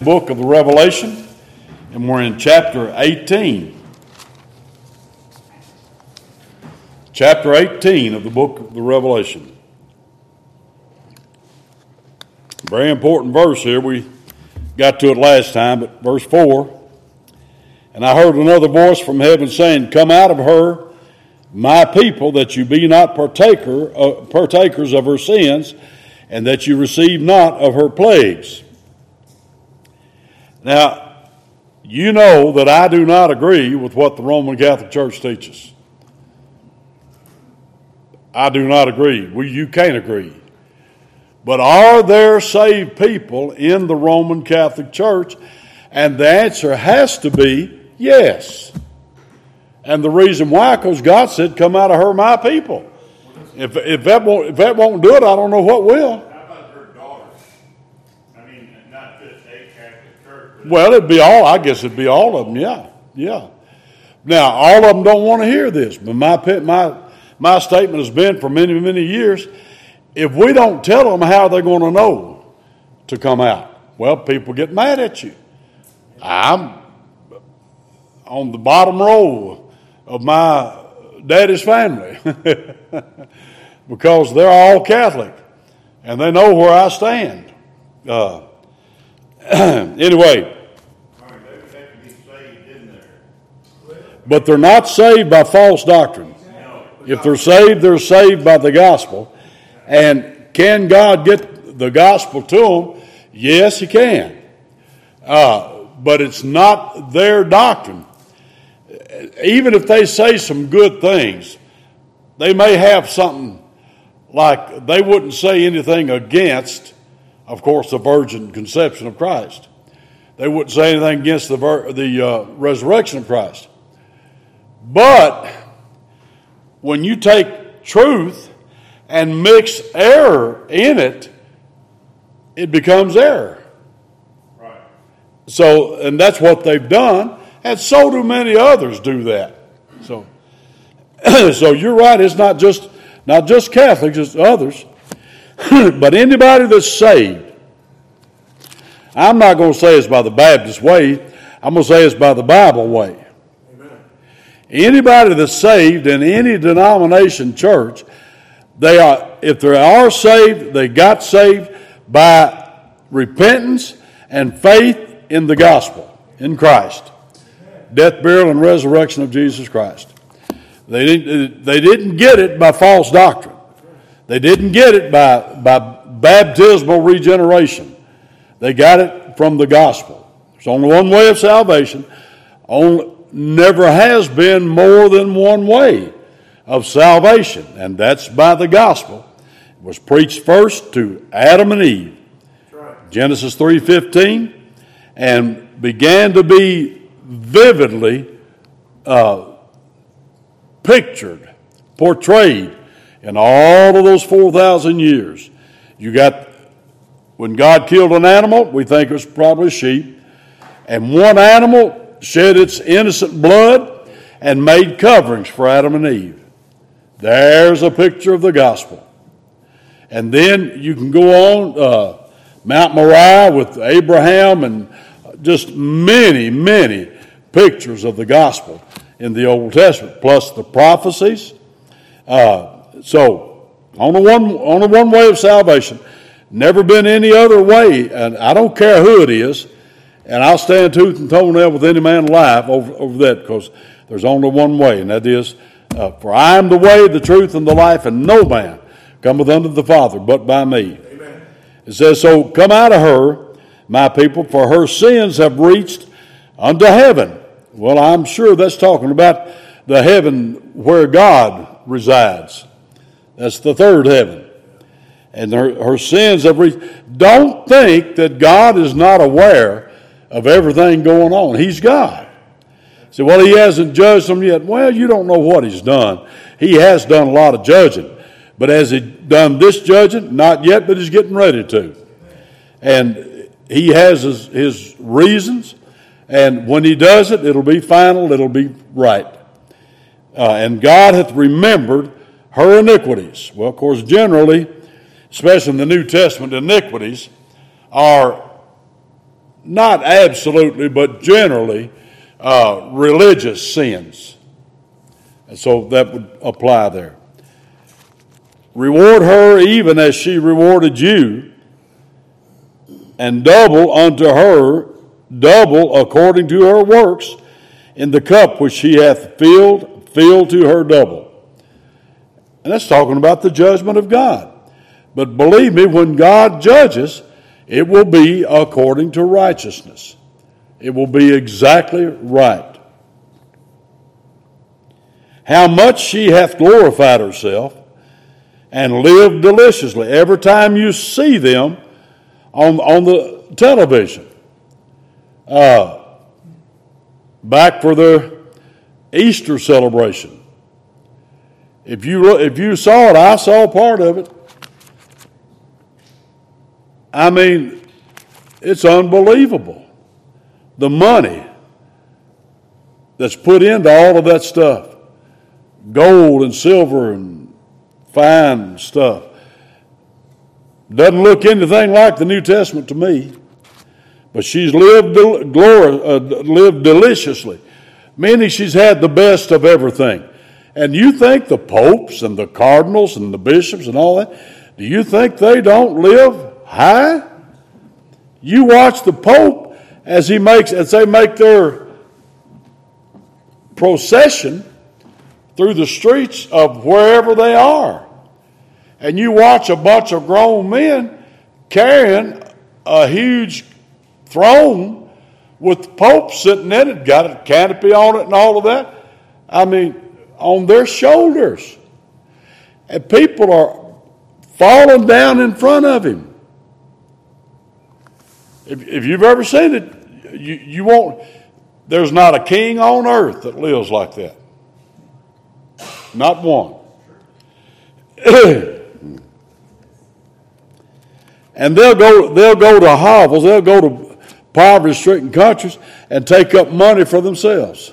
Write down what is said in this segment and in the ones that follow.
book of the Revelation, and we're in chapter 18. Chapter 18 of the book of the Revelation. Very important verse here. We got to it last time, but verse 4. And I heard another voice from heaven saying, Come out of her, my people, that you be not partaker, uh, partakers of her sins, and that you receive not of her plagues. Now, you know that I do not agree with what the Roman Catholic Church teaches. I do not agree. We, you can't agree. But are there saved people in the Roman Catholic Church? And the answer has to be yes. And the reason why, because God said, Come out of her, my people. If, if, that won't, if that won't do it, I don't know what will. Well, it'd be all, I guess it'd be all of them, yeah, yeah. Now, all of them don't want to hear this, but my, my, my statement has been for many, many years if we don't tell them how they're going to know to come out, well, people get mad at you. I'm on the bottom row of my daddy's family because they're all Catholic and they know where I stand. Uh, anyway, but they're not saved by false doctrine. If they're saved, they're saved by the gospel. And can God get the gospel to them? Yes, He can. Uh, but it's not their doctrine. Even if they say some good things, they may have something like they wouldn't say anything against, of course, the virgin conception of Christ. They wouldn't say anything against the, the uh, resurrection of Christ. But when you take truth and mix error in it, it becomes error. Right. So, and that's what they've done, and so do many others do that. So, so you're right. It's not just not just Catholics; it's others. but anybody that's saved, I'm not going to say it's by the Baptist way. I'm going to say it's by the Bible way. Anybody that's saved in any denomination church, they are, if they are saved, they got saved by repentance and faith in the gospel, in Christ. Death, burial, and resurrection of Jesus Christ. They didn't, they didn't get it by false doctrine. They didn't get it by, by baptismal regeneration. They got it from the gospel. There's only one way of salvation. Only, never has been more than one way of salvation, and that's by the gospel. It was preached first to Adam and Eve. Genesis 3.15, and began to be vividly uh, pictured, portrayed in all of those 4,000 years. You got, when God killed an animal, we think it was probably sheep, and one animal shed its innocent blood and made coverings for Adam and Eve. There's a picture of the gospel. And then you can go on uh, Mount Moriah with Abraham and just many, many pictures of the gospel in the Old Testament, plus the prophecies. Uh, so, on the one on the one way of salvation, never been any other way, and I don't care who it is. And I'll stand tooth and toenail with any man alive over, over that because there's only one way, and that is, uh, for I am the way, the truth, and the life, and no man cometh unto the Father but by me. Amen. It says, So come out of her, my people, for her sins have reached unto heaven. Well, I'm sure that's talking about the heaven where God resides. That's the third heaven. And her, her sins have reached. Don't think that God is not aware of everything going on. He's God. So, well, he hasn't judged them yet. Well, you don't know what he's done. He has done a lot of judging. But has he done this judging? Not yet, but he's getting ready to. And he has his, his reasons. And when he does it, it'll be final, it'll be right. Uh, and God hath remembered her iniquities. Well, of course, generally, especially in the New Testament, iniquities are not absolutely, but generally, uh, religious sins. And so that would apply there. Reward her even as she rewarded you, and double unto her, double according to her works, in the cup which she hath filled, fill to her double. And that's talking about the judgment of God. But believe me, when God judges, it will be according to righteousness. It will be exactly right. How much she hath glorified herself and lived deliciously. Every time you see them on, on the television, uh, back for their Easter celebration. If you, if you saw it, I saw part of it. I mean, it's unbelievable. The money that's put into all of that stuff gold and silver and fine stuff. Doesn't look anything like the New Testament to me. But she's lived, glory, uh, lived deliciously, meaning she's had the best of everything. And you think the popes and the cardinals and the bishops and all that, do you think they don't live high? You watch the Pope as he makes as they make their procession through the streets of wherever they are. And you watch a bunch of grown men carrying a huge throne with the Pope sitting in it, got a canopy on it and all of that. I mean, on their shoulders. And people are falling down in front of him. If, if you've ever seen it, you, you won't, there's not a king on earth that lives like that. Not one. and they'll go, they'll go to hovels, they'll go to poverty stricken countries and take up money for themselves.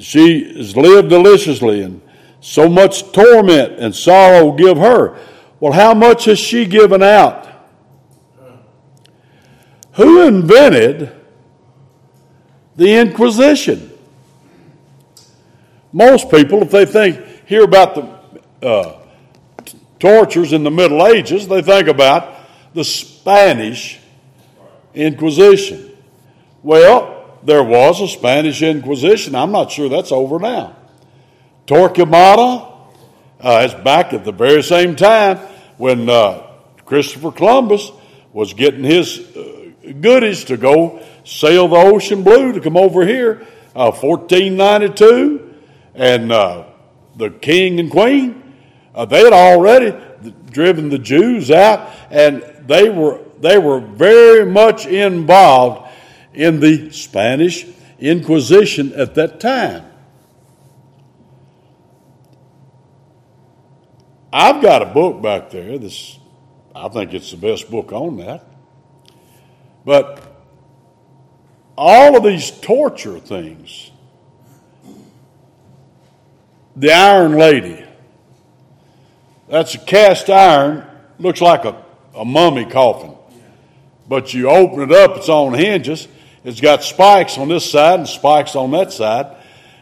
She has lived deliciously, and so much torment and sorrow give her. Well, how much has she given out? Who invented the Inquisition? Most people, if they think, hear about the uh, tortures in the Middle Ages, they think about the Spanish Inquisition. Well, there was a Spanish Inquisition. I'm not sure that's over now. Torquemada uh, is back at the very same time when uh, Christopher Columbus was getting his uh, goodies to go sail the ocean blue to come over here, uh, 1492, and uh, the king and queen, uh, they had already driven the Jews out, and they were they were very much involved in the Spanish Inquisition at that time. I've got a book back there. This, I think it's the best book on that. But all of these torture things, the Iron Lady, that's a cast iron, looks like a, a mummy coffin. But you open it up, it's on hinges. It's got spikes on this side and spikes on that side.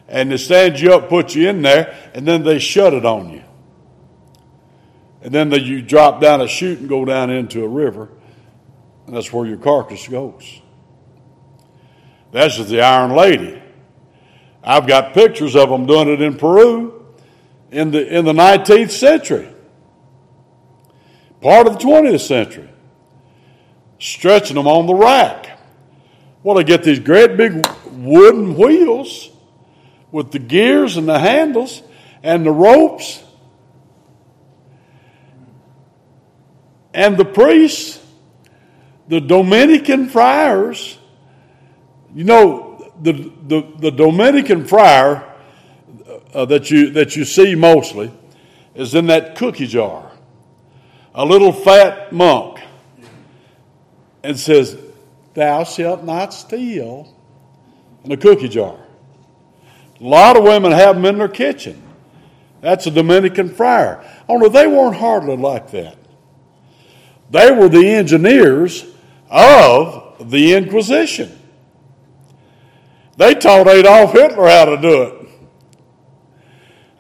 And they stand you up, put you in there, and then they shut it on you. And then the, you drop down a chute and go down into a river, and that's where your carcass goes. That's the Iron Lady. I've got pictures of them doing it in Peru in the, in the 19th century, part of the 20th century, stretching them on the rack. Well, they get these great big wooden wheels with the gears and the handles and the ropes And the priests, the Dominican friars, you know, the, the, the Dominican friar uh, that, you, that you see mostly is in that cookie jar. A little fat monk. And says, Thou shalt not steal in a cookie jar. A lot of women have them in their kitchen. That's a Dominican friar. Only they weren't hardly like that. They were the engineers of the Inquisition. They taught Adolf Hitler how to do it.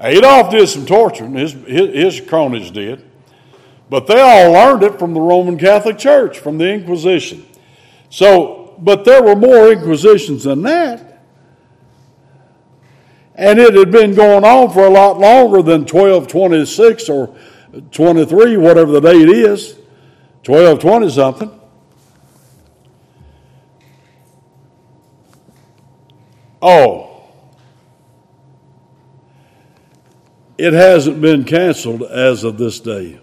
Adolf did some torturing, his, his, his cronies did, but they all learned it from the Roman Catholic Church, from the Inquisition. So, but there were more Inquisitions than that. And it had been going on for a lot longer than 1226 or 23, whatever the date is. 1220 something. Oh. It hasn't been canceled as of this day.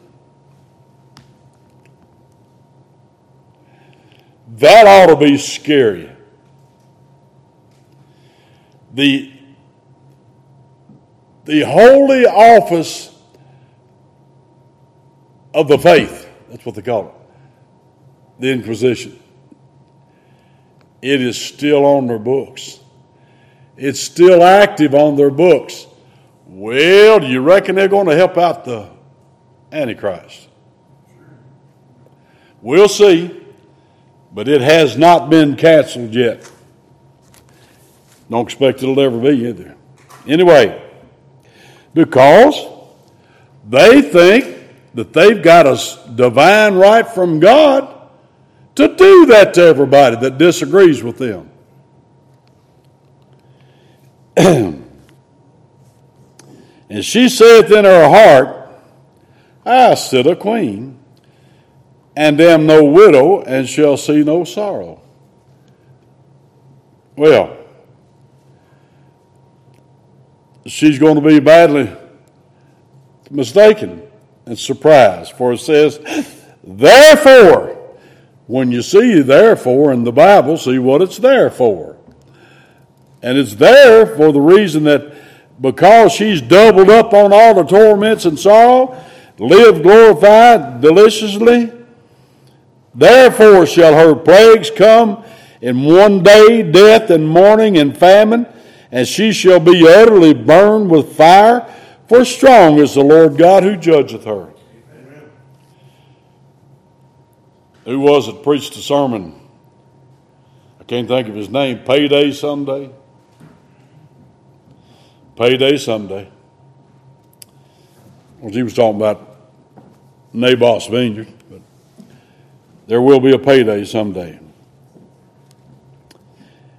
That ought to be scary. The, the holy office of the faith, that's what they call it, the Inquisition. It is still on their books. It's still active on their books. Well, do you reckon they're going to help out the Antichrist? We'll see, but it has not been canceled yet. Don't expect it'll ever be either. Anyway, because they think that they've got a divine right from God to do that to everybody that disagrees with them. and she saith in her heart, I sit a queen, and am no widow, and shall see no sorrow. Well, she's going to be badly mistaken and surprised, for it says, Therefore, when you see therefore in the Bible, see what it's there for. And it's there for the reason that because she's doubled up on all the torments and sorrow, lived glorified deliciously, therefore shall her plagues come in one day, death and mourning and famine, and she shall be utterly burned with fire, for strong is the Lord God who judgeth her. Amen. Who was it preached a sermon? I can't think of his name. Payday Sunday. Payday someday. Well, he was talking about Naboth's vineyard, there will be a payday someday.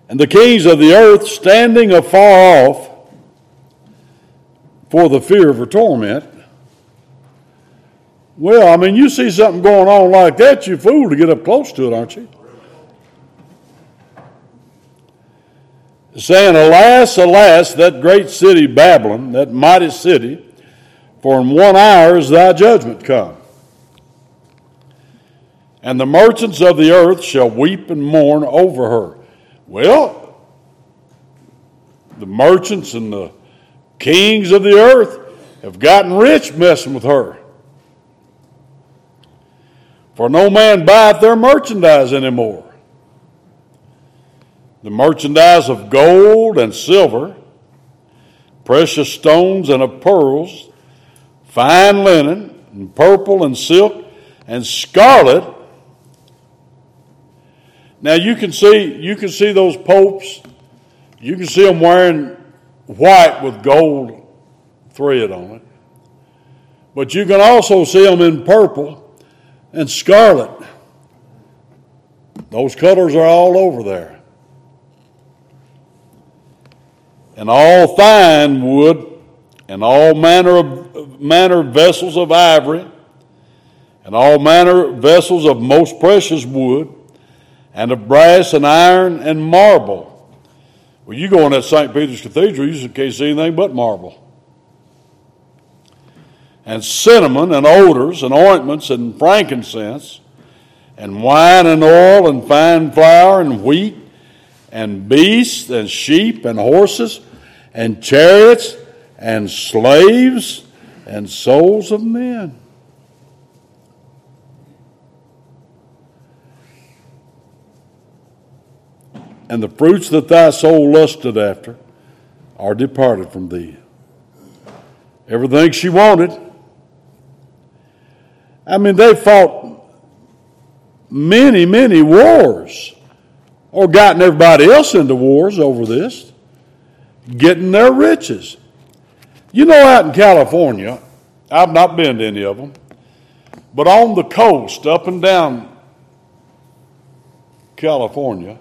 And the kings of the earth standing afar off for the fear of her torment. Well, I mean, you see something going on like that, you fool to get up close to it, aren't you? saying, Alas, alas, that great city Babylon, that mighty city, for in one hour is thy judgment come. And the merchants of the earth shall weep and mourn over her. Well, the merchants and the kings of the earth have gotten rich messing with her. For no man buyeth their merchandise anymore the merchandise of gold and silver, precious stones and of pearls, fine linen, and purple and silk and scarlet. Now you can see you can see those popes. You can see them wearing white with gold thread on it. But you can also see them in purple and scarlet. Those colors are all over there. and all fine wood, and all manner of manner vessels of ivory, and all manner vessels of most precious wood, and of brass and iron and marble. Well, you go in that St. Peter's Cathedral, you can't see anything but marble. And cinnamon and odors and ointments and frankincense, and wine and oil and fine flour and wheat, and beasts and sheep and horses and chariots and slaves and souls of men. And the fruits that thy soul lusted after are departed from thee. Everything she wanted. I mean, they fought many, many wars or gotten everybody else into wars over this, getting their riches. You know, out in California, I've not been to any of them, but on the coast, up and down California,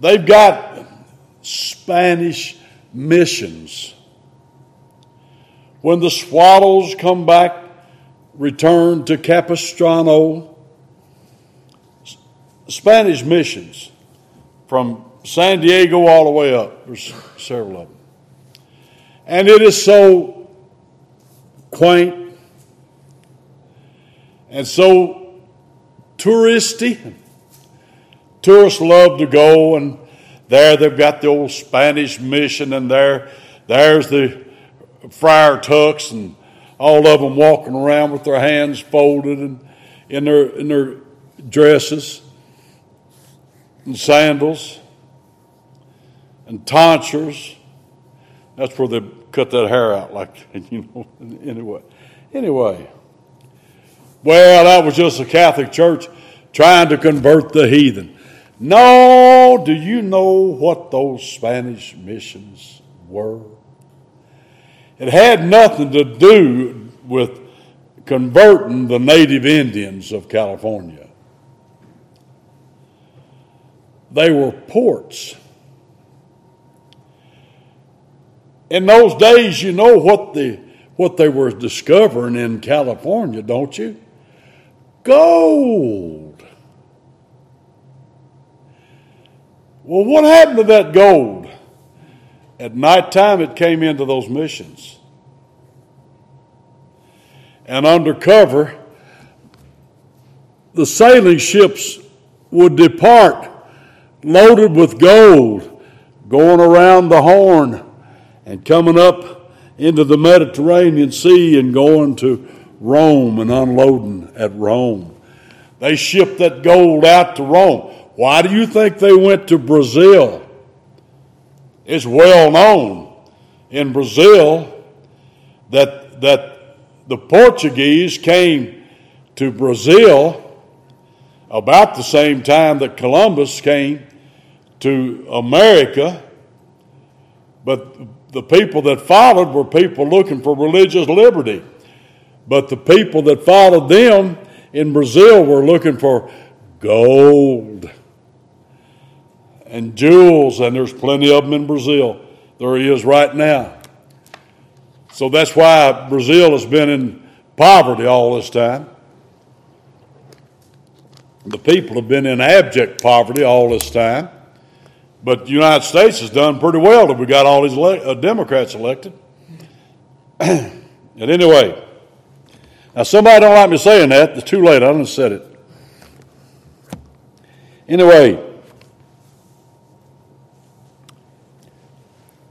they've got Spanish missions. When the swallows come back, return to Capistrano, Spanish missions from San Diego all the way up. There's several of them. And it is so quaint and so touristy. Tourists love to go, and there they've got the old Spanish mission, and there, there's the friar tucks, and all of them walking around with their hands folded and in their in their dresses and sandals and tonsures. That's where they cut that hair out, like you know. Anyway, anyway. Well, that was just a Catholic church trying to convert the heathen. No, do you know what those Spanish missions were? It had nothing to do with converting the native Indians of California. They were ports. In those days, you know what the what they were discovering in California, don't you? Gold. Well, what happened to that gold? At nighttime, it came into those missions. And undercover, the sailing ships would depart loaded with gold, going around the Horn and coming up into the Mediterranean Sea and going to Rome and unloading at Rome. They shipped that gold out to Rome. Why do you think they went to Brazil? It's well known in Brazil that, that the Portuguese came to Brazil about the same time that Columbus came to America, but the people that followed were people looking for religious liberty. But the people that followed them in Brazil were looking for gold and jewels, and there's plenty of them in Brazil. There he is right now. So that's why Brazil has been in poverty all this time. The people have been in abject poverty all this time. But the United States has done pretty well that we got all these ele- uh, Democrats elected. and anyway, now somebody don't like me saying that. It's too late. I done said it. Anyway,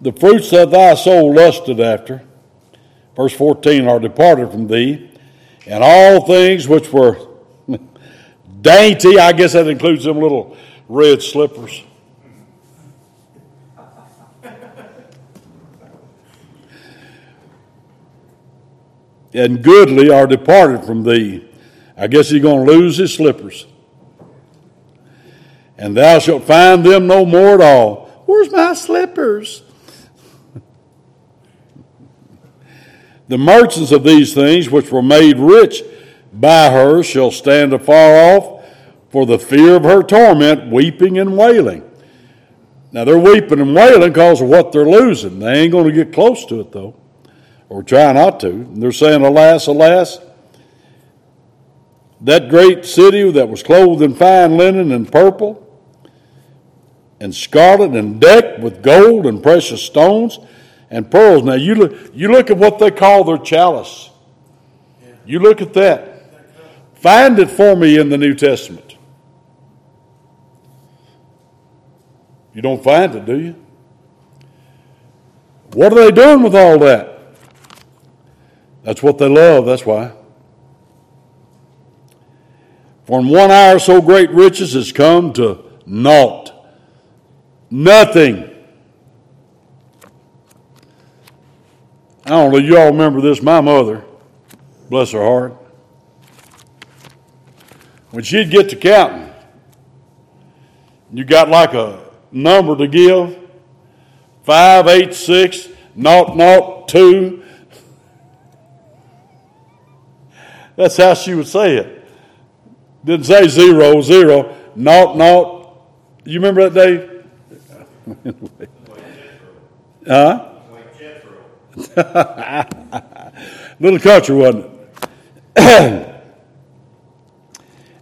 the fruits that thy soul lusted after, verse 14, are departed from thee, and all things which were dainty, I guess that includes them little red slippers and goodly are departed from thee. I guess he's going to lose his slippers. And thou shalt find them no more at all. Where's my slippers? The merchants of these things, which were made rich by her, shall stand afar off for the fear of her torment, weeping and wailing. Now they're weeping and wailing because of what they're losing. They ain't going to get close to it, though or try not to. And they're saying, Alas, alas, that great city that was clothed in fine linen and purple and scarlet and decked with gold and precious stones and pearls. Now you look, you look at what they call their chalice. You look at that. Find it for me in the New Testament. You don't find it, do you? What are they doing with all that? That's what they love, that's why. For in one hour so great riches has come to naught. Nothing. I don't know, if you all remember this. My mother, bless her heart, when she'd get to counting, you got like a number to give five, eight, six, naught, naught, two. That's how she would say it. Didn't say zero, zero, naught, naught. You remember that, Dave? huh? Little country, wasn't it?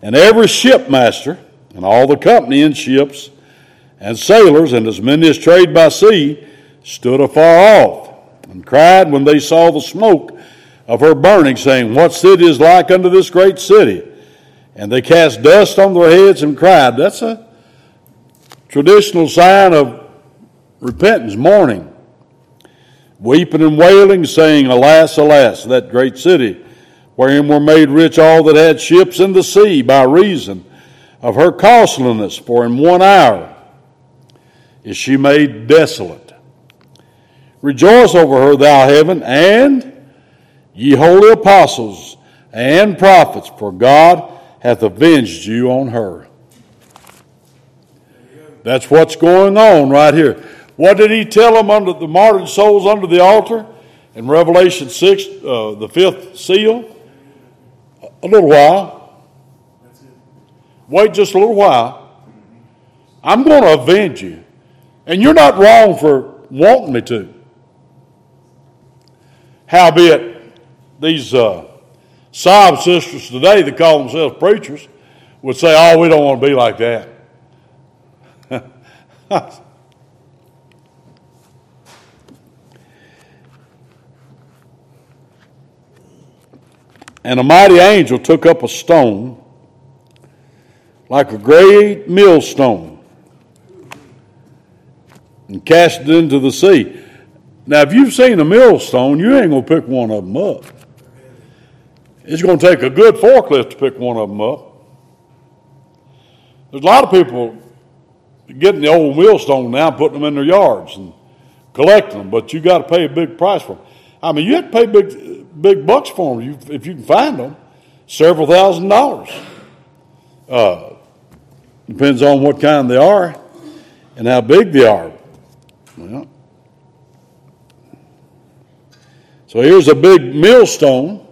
and every shipmaster and all the company in ships and sailors and as many as trade by sea stood afar off and cried when they saw the smoke of her burning, saying, What city is like unto this great city? And they cast dust on their heads and cried. That's a traditional sign of repentance, mourning weeping and wailing, saying, Alas, alas, that great city, wherein were made rich all that had ships in the sea by reason of her costliness, for in one hour is she made desolate. Rejoice over her, thou heaven, and ye holy apostles and prophets, for God hath avenged you on her. That's what's going on right here. What did he tell them under the martyred souls under the altar in Revelation 6, uh, the fifth seal? A little while. Wait just a little while. I'm going to avenge you. And you're not wrong for wanting me to. Howbeit, these uh, sob sisters today that call themselves preachers would say, oh, we don't want to be like that. And a mighty angel took up a stone like a great millstone and cast it into the sea. Now, if you've seen a millstone, you ain't going to pick one of them up. It's going to take a good forklift to pick one of them up. There's a lot of people getting the old millstone now, putting them in their yards and collecting them, but you got to pay a big price for them. I mean, you have to pay big big bucks for them if you can find them, several thousand dollars. Uh, depends on what kind they are and how big they are. Well, so here's a big millstone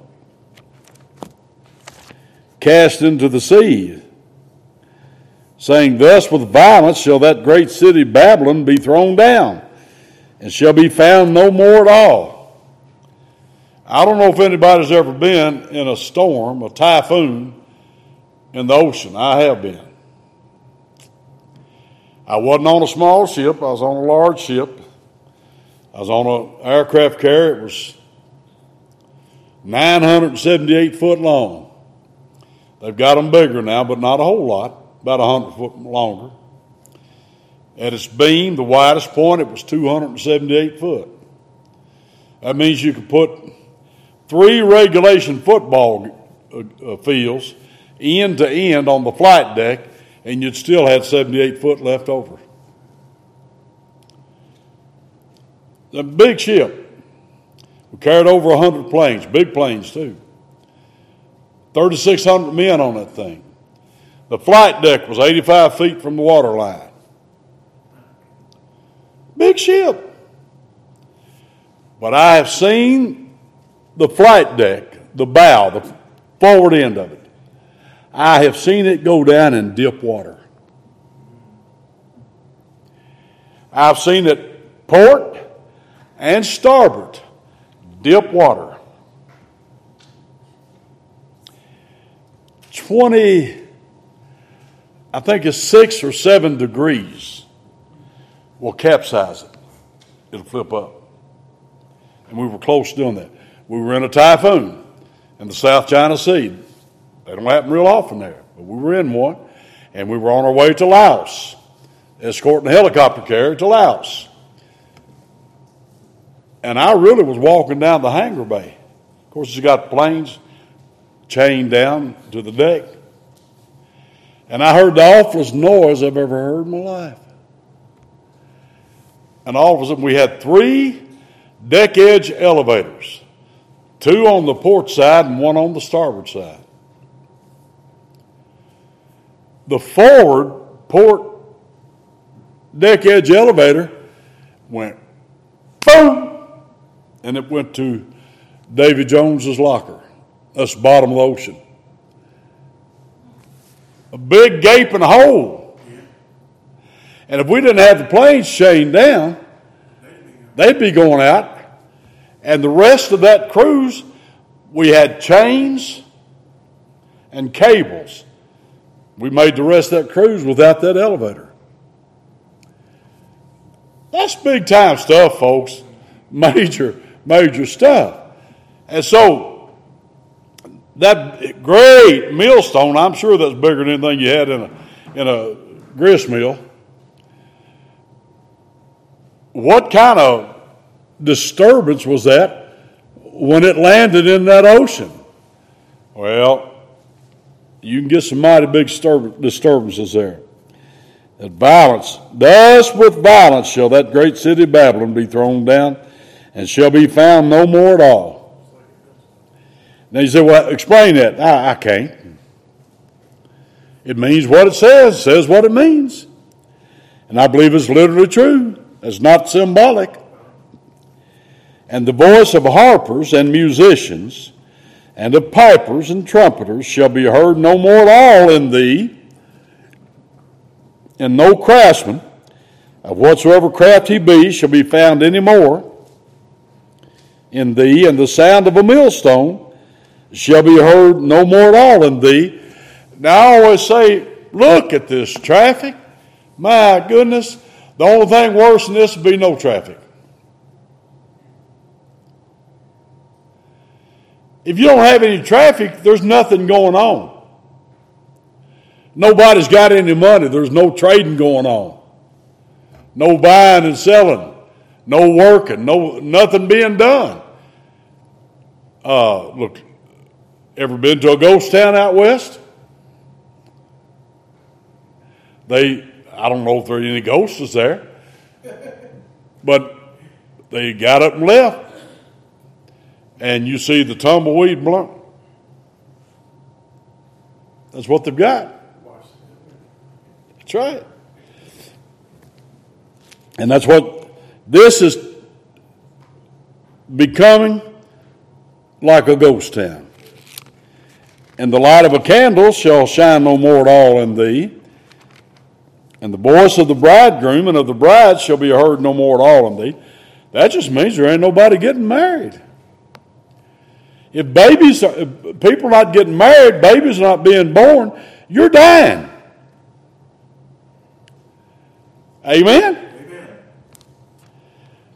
cast into the sea, saying, Thus with violence shall that great city Babylon be thrown down, and shall be found no more at all. I don't know if anybody's ever been in a storm, a typhoon in the ocean. I have been. I wasn't on a small ship, I was on a large ship. I was on an aircraft carrier. It was 978 foot long. They've got them bigger now, but not a whole lot, about 100 foot longer. At its beam, the widest point, it was 278 foot. That means you could put three regulation football uh, uh, fields end to end on the flight deck, and you'd still have 78 foot left over. The big ship. We carried over 100 planes, big planes too. 3,600 men on that thing. The flight deck was 85 feet from the water line. Big ship. But I have seen the flight deck, the bow, the forward end of it. I have seen it go down in dip water. I've seen it port and starboard dip water. 20, I think it's six or seven degrees will capsize it. It'll flip up. And we were close doing that. We were in a typhoon in the South China Sea. They don't happen real often there, but we were in one, and we were on our way to Laos, escorting a helicopter carrier to Laos. And I really was walking down the hangar bay. Of course, you got planes chained down to the deck. And I heard the awfulest noise I've ever heard in my life. And all of a sudden, we had three deck edge elevators Two on the port side and one on the starboard side. the forward port deck edge elevator went boom, and it went to Davy Jones's locker. That's bottom of the ocean. A big gaping hole. And if we didn't have the planes chained down, they'd be going out. And the rest of that cruise, we had chains and cables. We made the rest of that cruise without that elevator. That's big time stuff, folks. Major, major stuff. And so, that great millstone, I'm sure that's bigger than anything you had in a, in a grist mill. What kind of disturbance was that when it landed in that ocean? Well, you can get some mighty big disturbances there. That violence, thus with violence shall that great city Babylon be thrown down, and shall be found no more at all. Now you say, well, explain that. I, I can't. It means what it says, says what it means. And I believe it's literally true. It's not symbolic. And the voice of harpers and musicians and of pipers and trumpeters shall be heard no more at all in thee, and no craftsman of whatsoever craft he be shall be found any more in thee, and the sound of a millstone shall be heard no more at all in thee. Now I always say, look at this traffic. My goodness, the only thing worse than this would be no traffic. If you don't have any traffic, there's nothing going on. Nobody's got any money. There's no trading going on. No buying and selling. No working. No nothing being done. Uh, look, ever been to a ghost town out west? They, I don't know if there are any ghosts there, but they got up and left and you see the tumbleweed blunt. That's what they've got. That's right. And that's what this is becoming like a ghost town. And the light of a candle shall shine no more at all in thee. And the voice of the bridegroom and of the bride shall be heard no more at all in thee. That just means there ain't nobody getting married. If babies, uh, if people are not getting married, babies are not being born, you're dying. Amen? Amen?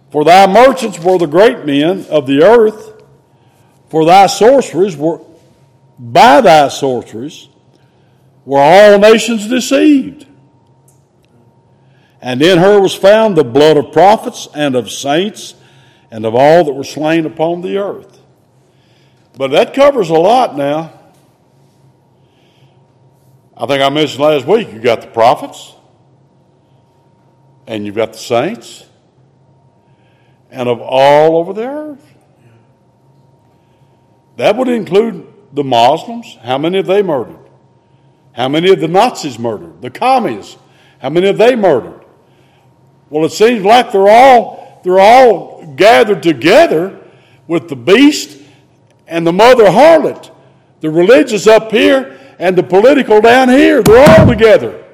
For thy merchants were the great men of the earth, for thy sorceries were, by thy sorceries were all nations deceived. And in her was found the blood of prophets and of saints and of all that were slain upon the earth. But that covers a lot now. I think I mentioned last week you got the prophets, and you've got the saints, and of all over the earth. That would include the Muslims. How many have they murdered? How many of the Nazis murdered? The communists. How many have they murdered? Well, it seems like they're all they're all gathered together with the beast and the mother harlot. The religious up here and the political down here. They're all together.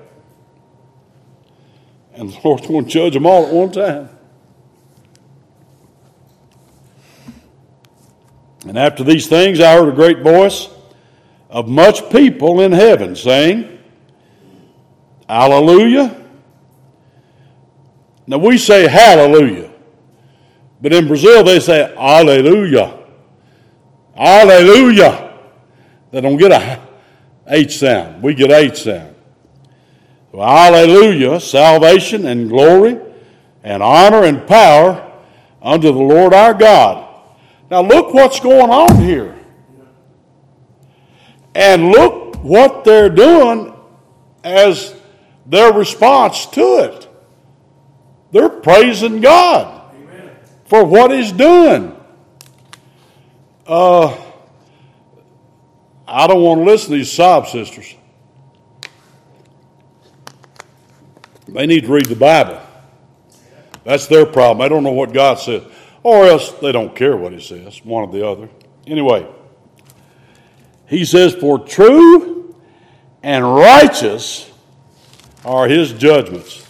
And the Lord's going to judge them all at one time. And after these things, I heard a great voice of much people in heaven saying, Hallelujah. Now we say hallelujah, but in Brazil they say Alleluia. Hallelujah. They don't get a H sound. We get H sound. Hallelujah, salvation and glory and honor and power unto the Lord our God. Now look what's going on here. And look what they're doing as their response to it. They're praising God Amen. for what He's doing. Uh, I don't want to listen to these sob sisters. They need to read the Bible. That's their problem. They don't know what God says. Or else they don't care what He says, one or the other. Anyway, He says, For true and righteous are His judgments.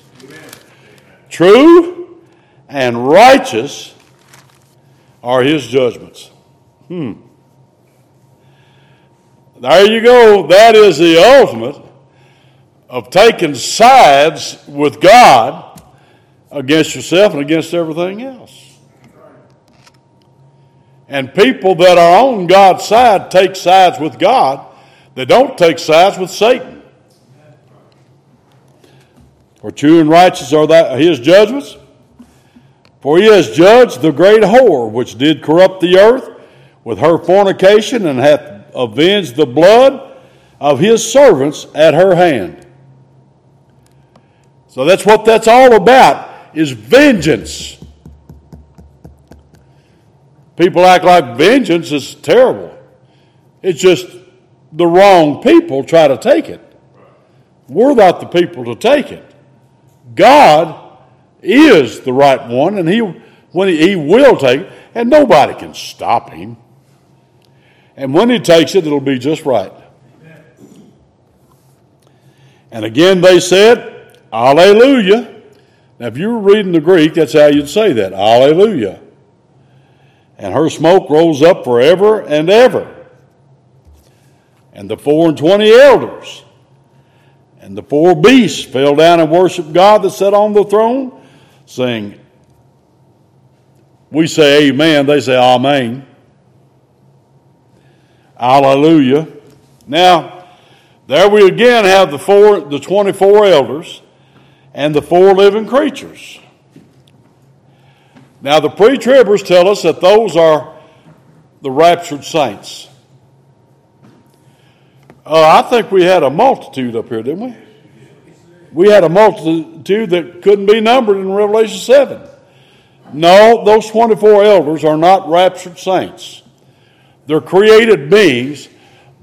True and righteous are His judgments. Hmm. There you go. That is the ultimate of taking sides with God against yourself and against everything else. And people that are on God's side take sides with God. They don't take sides with Satan. For true and righteous are that his judgments. For he has judged the great whore which did corrupt the earth with her fornication and hath avenged the blood of his servants at her hand. So that's what that's all about is vengeance. People act like vengeance is terrible. It's just the wrong people try to take it. We're not the people to take it. God is the right one, and He when He, he will take it, and nobody can stop Him. And when He takes it, it'll be just right. And again, they said, Alleluia. Now, if you were reading the Greek, that's how you'd say that. Alleluia. And her smoke rose up forever and ever. And the four and twenty elders and the four beasts fell down and worshiped God that sat on the throne, saying, We say amen, they say amen. Alleluia. Now, there we again have the four, the 24 elders and the four living creatures. Now, the pre tribbers tell us that those are the raptured saints. Uh, I think we had a multitude up here, didn't we? We had a multitude that couldn't be numbered in Revelation 7. No, those 24 elders are not raptured saints. They're created beings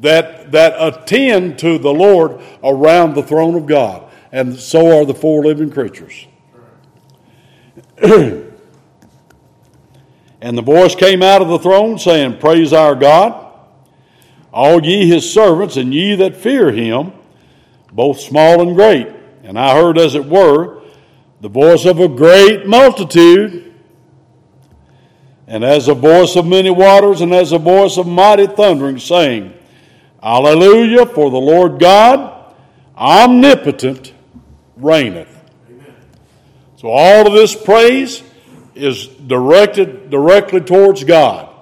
that, that attend to the Lord around the throne of God and so are the four living creatures. and the voice came out of the throne, saying, Praise our God, all ye his servants, and ye that fear him, both small and great. And I heard, as it were, the voice of a great multitude, and as a voice of many waters, and as a voice of mighty thundering, saying, Alleluia, for the Lord God, omnipotent, reigneth. Amen. So all of this praise is directed directly towards God.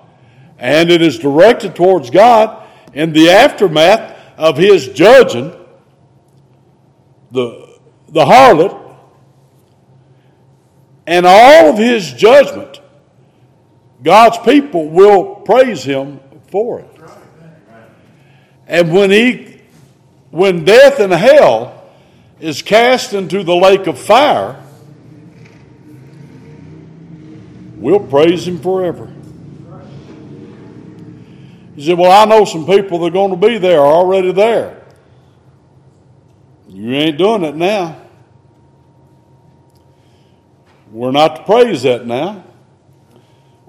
And it is directed towards God in the aftermath of his judging the, the harlot and all of his judgment. God's people will praise him for it. And when he when death and hell is cast into the lake of fire, we'll praise him forever. He said, Well, I know some people that are going to be there, are already there. You ain't doing it now. We're not to praise that now.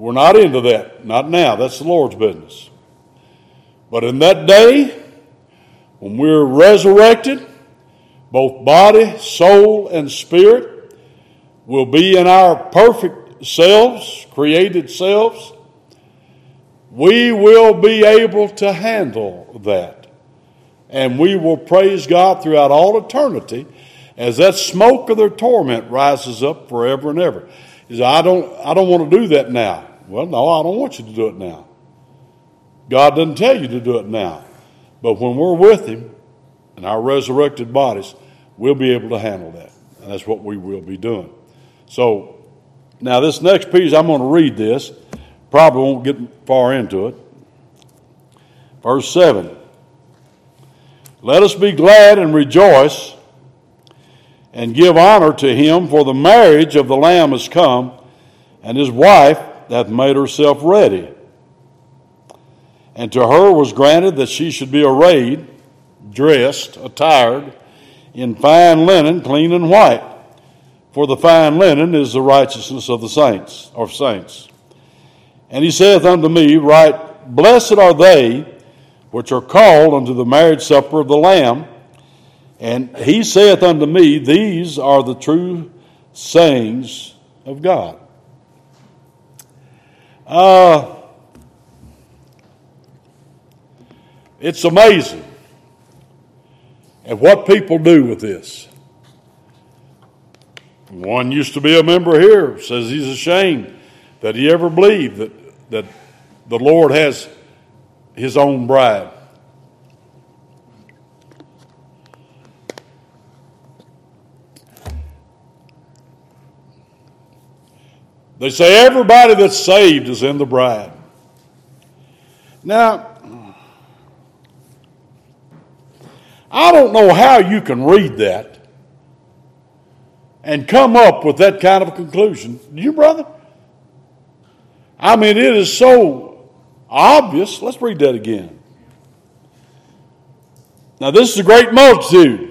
We're not into that. Not now. That's the Lord's business. But in that day, when we're resurrected, both body, soul, and spirit, will be in our perfect selves, created selves. We will be able to handle that. And we will praise God throughout all eternity as that smoke of their torment rises up forever and ever. He said, I don't, I don't want to do that now. Well, no, I don't want you to do it now. God doesn't tell you to do it now. But when we're with Him in our resurrected bodies, we'll be able to handle that. And that's what we will be doing. So, now this next piece, I'm going to read this. Probably won't get far into it. Verse 7 Let us be glad and rejoice and give honor to him, for the marriage of the Lamb is come, and his wife hath made herself ready. And to her was granted that she should be arrayed, dressed, attired, in fine linen, clean and white. for the fine linen is the righteousness of the saints, or saints. And he saith unto me, Write, blessed are they which are called unto the marriage supper of the Lamb. And he saith unto me, These are the true sayings of God. Uh, it's amazing at what people do with this. One used to be a member here, says he's ashamed that he ever believed that, that the Lord has his own bride. They say everybody that's saved is in the bride. Now, I don't know how you can read that and come up with that kind of a conclusion. Do you, brother? I mean, it is so obvious. Let's read that again. Now, this is a great multitude.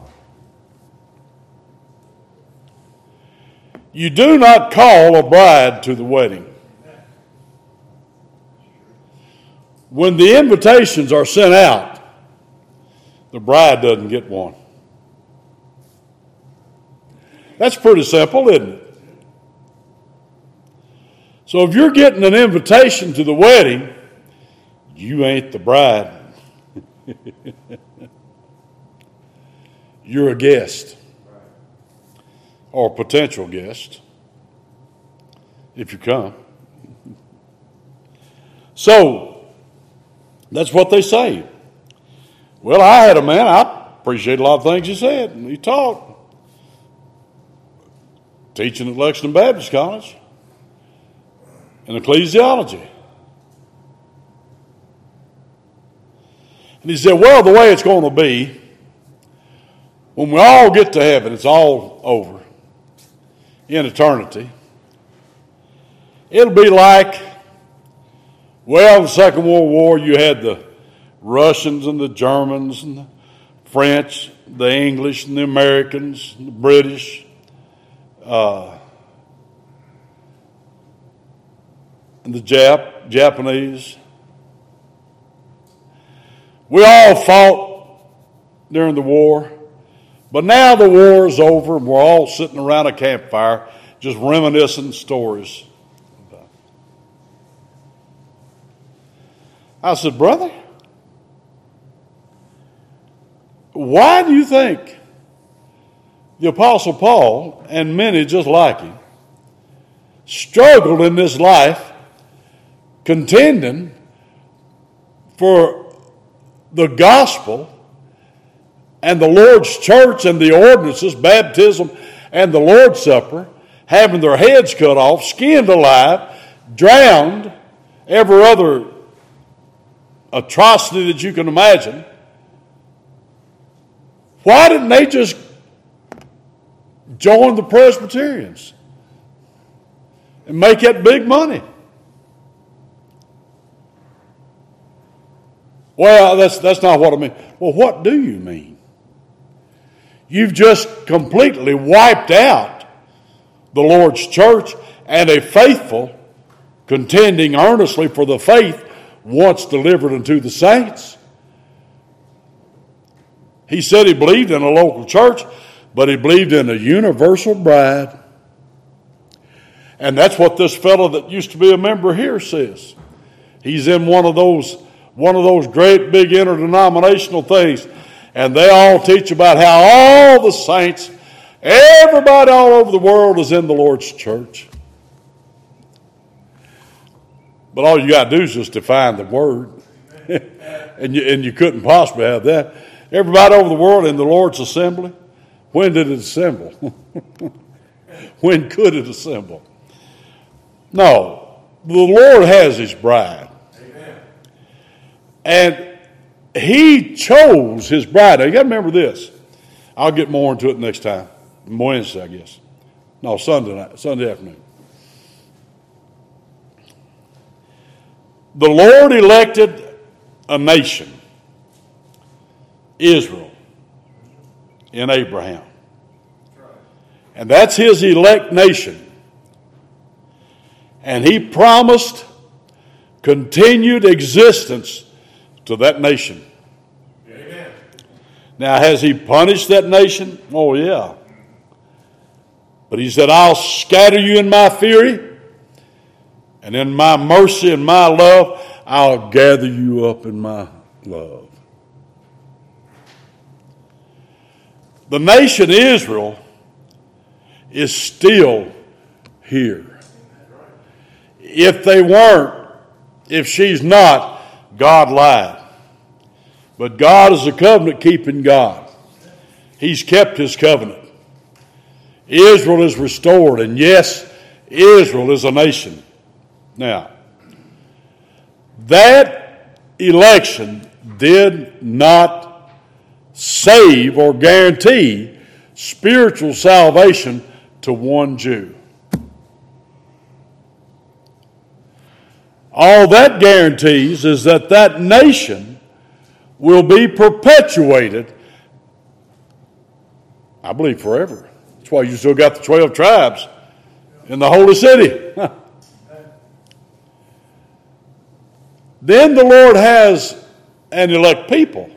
You do not call a bride to the wedding. When the invitations are sent out, the bride doesn't get one. That's pretty simple, isn't it? So if you're getting an invitation to the wedding, you ain't the bride. you're a guest or potential guest if you come. So that's what they say. Well, I had a man, I appreciate a lot of things he said, and he taught. Teaching at Lexington Baptist College in ecclesiology. And he said, Well, the way it's going to be, when we all get to heaven, it's all over in eternity. It'll be like, well, the Second World War, you had the Russians and the Germans and the French, the English and the Americans, and the British, uh, and the Jap, Japanese. We all fought during the war, but now the war is over and we're all sitting around a campfire just reminiscing stories. I said, Brother, why do you think the Apostle Paul and many just like him struggled in this life contending for the gospel and the Lord's church and the ordinances, baptism and the Lord's Supper, having their heads cut off, skinned alive, drowned, every other atrocity that you can imagine. Why didn't they just join the Presbyterians and make that big money? Well, that's, that's not what I mean. Well, what do you mean? You've just completely wiped out the Lord's church and a faithful contending earnestly for the faith once delivered unto the saints. He said he believed in a local church, but he believed in a universal bride. And that's what this fellow that used to be a member here says. He's in one of those one of those great big interdenominational things. And they all teach about how all the saints, everybody all over the world is in the Lord's church. But all you got to do is just define the word. and, you, and you couldn't possibly have that. Everybody over the world in the Lord's assembly When did it assemble? when could it assemble? No, the Lord has His bride. Amen. And He chose His bride. Now, you got to remember this. I'll get more into it next time. Wednesday, I guess. No, Sunday night, Sunday afternoon. The Lord elected a nation, Israel, in Abraham. And that's his elect nation. And he promised continued existence to that nation. Amen. Now, has he punished that nation? Oh, yeah. But he said, I'll scatter you in my fury, and in my mercy and my love, I'll gather you up in my love. The nation Israel is still here. If they weren't, if she's not, God lied. But God is a covenant keeping God. He's kept his covenant. Israel is restored, and yes, Israel is a nation. Now, that election did not save or guarantee spiritual salvation to one Jew. All that guarantees is that that nation will be perpetuated, I believe, forever. That's why you still got the 12 tribes in the holy city. Then the Lord has an elect people.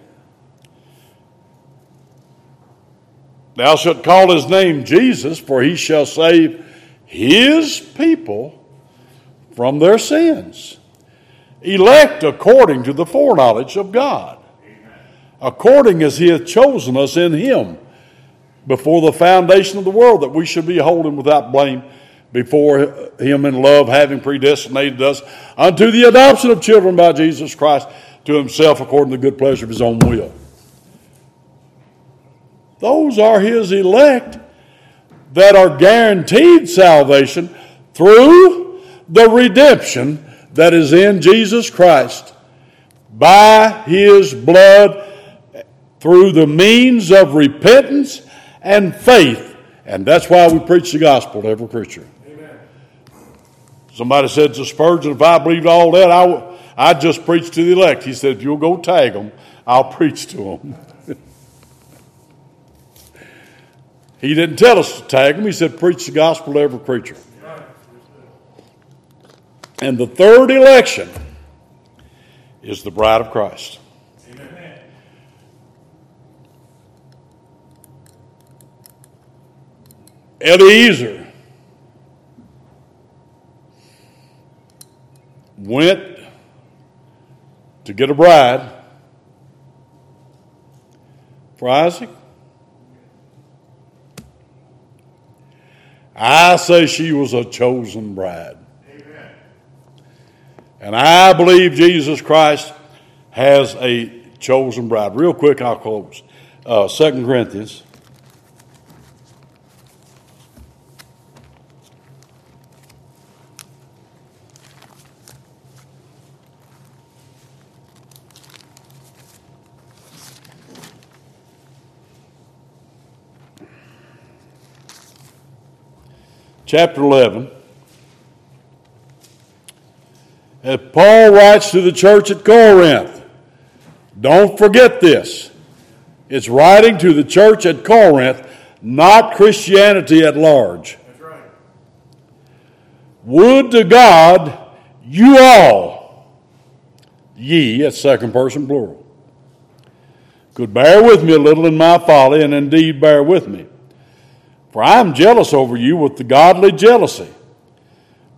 Thou shalt call his name Jesus, for he shall save his people from their sins. Elect according to the foreknowledge of God, according as he hath chosen us in him before the foundation of the world, that we should be holy without blame before him in love, having predestinated us unto the adoption of children by Jesus Christ to himself according to the good pleasure of his own will. Those are his elect that are guaranteed salvation through the redemption that is in Jesus Christ by his blood through the means of repentance and faith. And that's why we preach the gospel to every creature. Somebody said to Spurgeon, if I believed all that, I would, I'd just preach to the elect. He said, if you'll go tag them, I'll preach to them. he didn't tell us to tag them. He said, preach the gospel to every creature. And the third election is the bride of Christ. Amen. Eliezer went to get a bride for Isaac. I say she was a chosen bride. And I believe Jesus Christ has a chosen bride. Real quick, I'll close. Uh, 2 Corinthians chapter 11. As Paul writes to the church at Corinth, don't forget this. It's writing to the church at Corinth, not Christianity at large. That's right. Would to God you all, ye, at second person plural, could bear with me a little in my folly, and indeed bear with me. For I am jealous over you with the godly jealousy.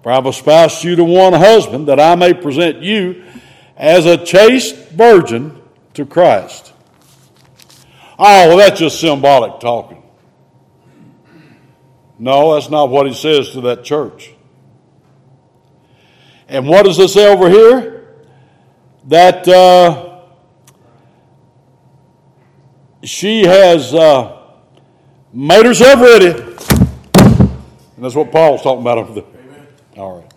For I have espoused you to one husband, that I may present you as a chaste virgin to Christ. Oh, well, that's just symbolic talking. No, that's not what he says to that church. And what does it say over here? That uh, she has. Uh, made herself ready. And that's what Paul's talking about over there. All right.